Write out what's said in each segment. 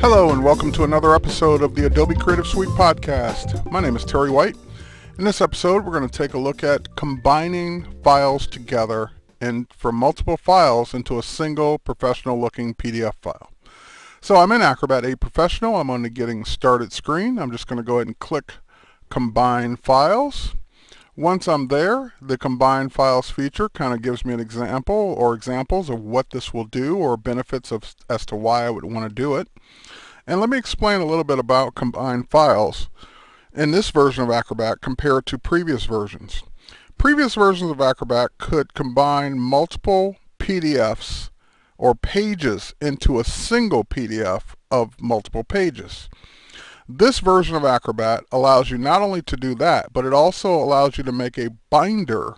Hello and welcome to another episode of the Adobe Creative Suite podcast. My name is Terry White. In this episode, we're going to take a look at combining files together and from multiple files into a single professional looking PDF file. So I'm in Acrobat 8 Professional. I'm on the Getting Started screen. I'm just going to go ahead and click Combine Files. Once I'm there, the Combine Files feature kind of gives me an example or examples of what this will do or benefits of, as to why I would want to do it. And let me explain a little bit about Combine Files in this version of Acrobat compared to previous versions. Previous versions of Acrobat could combine multiple PDFs or pages into a single PDF of multiple pages. This version of Acrobat allows you not only to do that, but it also allows you to make a binder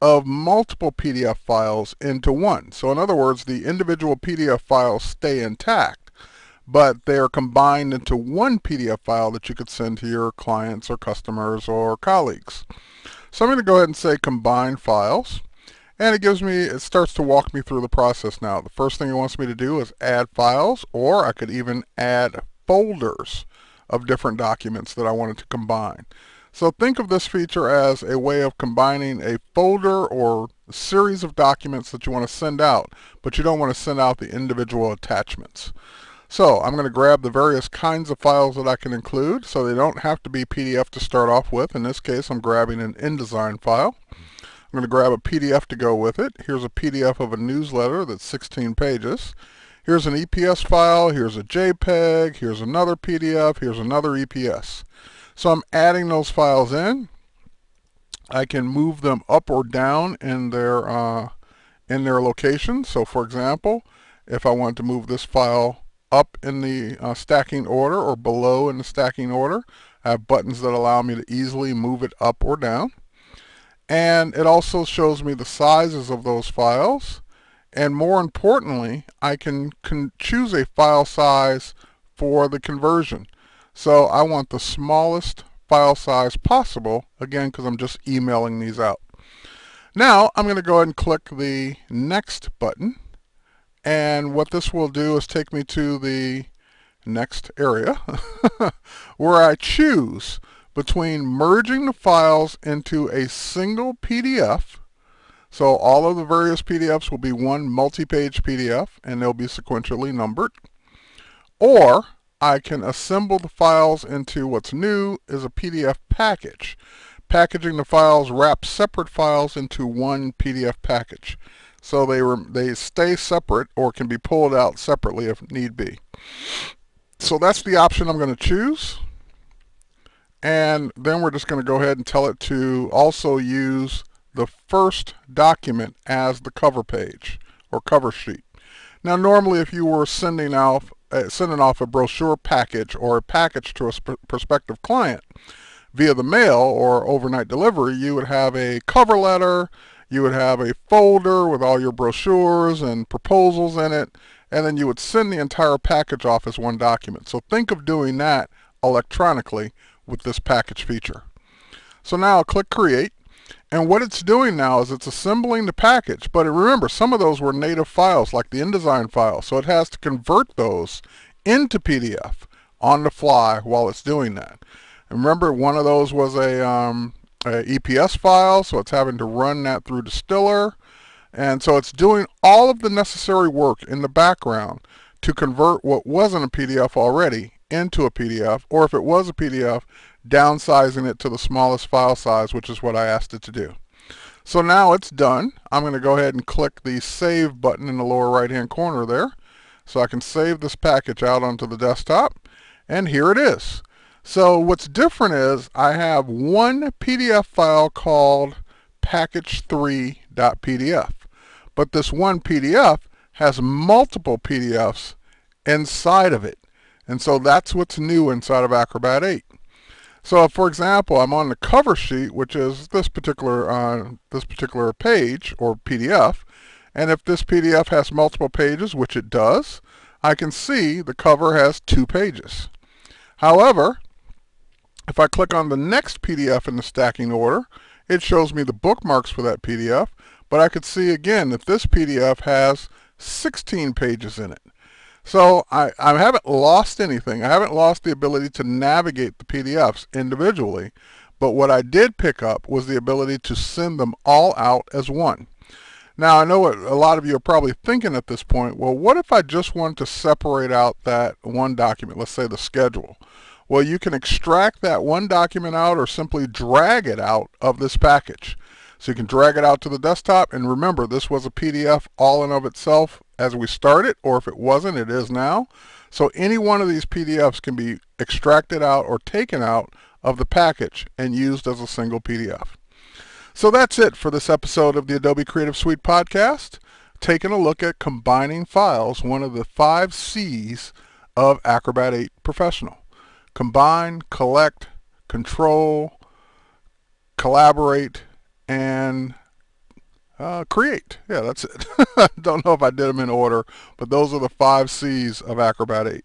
of multiple PDF files into one. So in other words, the individual PDF files stay intact, but they are combined into one PDF file that you could send to your clients or customers or colleagues. So I'm going to go ahead and say combine files. And it gives me, it starts to walk me through the process now. The first thing it wants me to do is add files, or I could even add folders of different documents that I wanted to combine. So think of this feature as a way of combining a folder or a series of documents that you want to send out, but you don't want to send out the individual attachments. So I'm going to grab the various kinds of files that I can include so they don't have to be PDF to start off with. In this case I'm grabbing an InDesign file. I'm going to grab a PDF to go with it. Here's a PDF of a newsletter that's 16 pages. Here's an EPS file, here's a JPEG, here's another PDF, here's another EPS. So I'm adding those files in. I can move them up or down in their uh, in their location. So for example, if I want to move this file up in the uh, stacking order or below in the stacking order, I have buttons that allow me to easily move it up or down. And it also shows me the sizes of those files and more importantly, I can, can choose a file size for the conversion. So I want the smallest file size possible, again, because I'm just emailing these out. Now, I'm going to go ahead and click the Next button. And what this will do is take me to the next area where I choose between merging the files into a single PDF so all of the various PDFs will be one multi-page PDF and they'll be sequentially numbered. Or I can assemble the files into what's new is a PDF package. Packaging the files wraps separate files into one PDF package. So they, they stay separate or can be pulled out separately if need be. So that's the option I'm going to choose. And then we're just going to go ahead and tell it to also use the first document as the cover page or cover sheet. Now normally if you were sending off, uh, sending off a brochure package or a package to a prospective client via the mail or overnight delivery, you would have a cover letter, you would have a folder with all your brochures and proposals in it, and then you would send the entire package off as one document. So think of doing that electronically with this package feature. So now click Create, and what it's doing now is it's assembling the package. But remember, some of those were native files, like the InDesign file. So it has to convert those into PDF on the fly while it's doing that. And remember, one of those was a, um, a EPS file, so it's having to run that through Distiller. And so it's doing all of the necessary work in the background to convert what wasn't a PDF already into a PDF, or if it was a PDF, downsizing it to the smallest file size, which is what I asked it to do. So now it's done. I'm going to go ahead and click the Save button in the lower right hand corner there. So I can save this package out onto the desktop. And here it is. So what's different is I have one PDF file called package3.pdf. But this one PDF has multiple PDFs inside of it. And so that's what's new inside of Acrobat 8. So for example, I'm on the cover sheet, which is this particular, uh, this particular page or PDF. And if this PDF has multiple pages, which it does, I can see the cover has two pages. However, if I click on the next PDF in the stacking order, it shows me the bookmarks for that PDF, but I could see again that this PDF has 16 pages in it. So I, I haven't lost anything. I haven't lost the ability to navigate the PDFs individually, but what I did pick up was the ability to send them all out as one. Now I know what a lot of you are probably thinking at this point, well what if I just wanted to separate out that one document, let's say the schedule. Well you can extract that one document out or simply drag it out of this package. So you can drag it out to the desktop and remember this was a PDF all in of itself as we started or if it wasn't it is now. So any one of these PDFs can be extracted out or taken out of the package and used as a single PDF. So that's it for this episode of the Adobe Creative Suite podcast, taking a look at combining files, one of the five C's of Acrobat 8 Professional. Combine, collect, control, collaborate, and uh, create. Yeah, that's it. Don't know if I did them in order, but those are the five C's of Acrobat 8.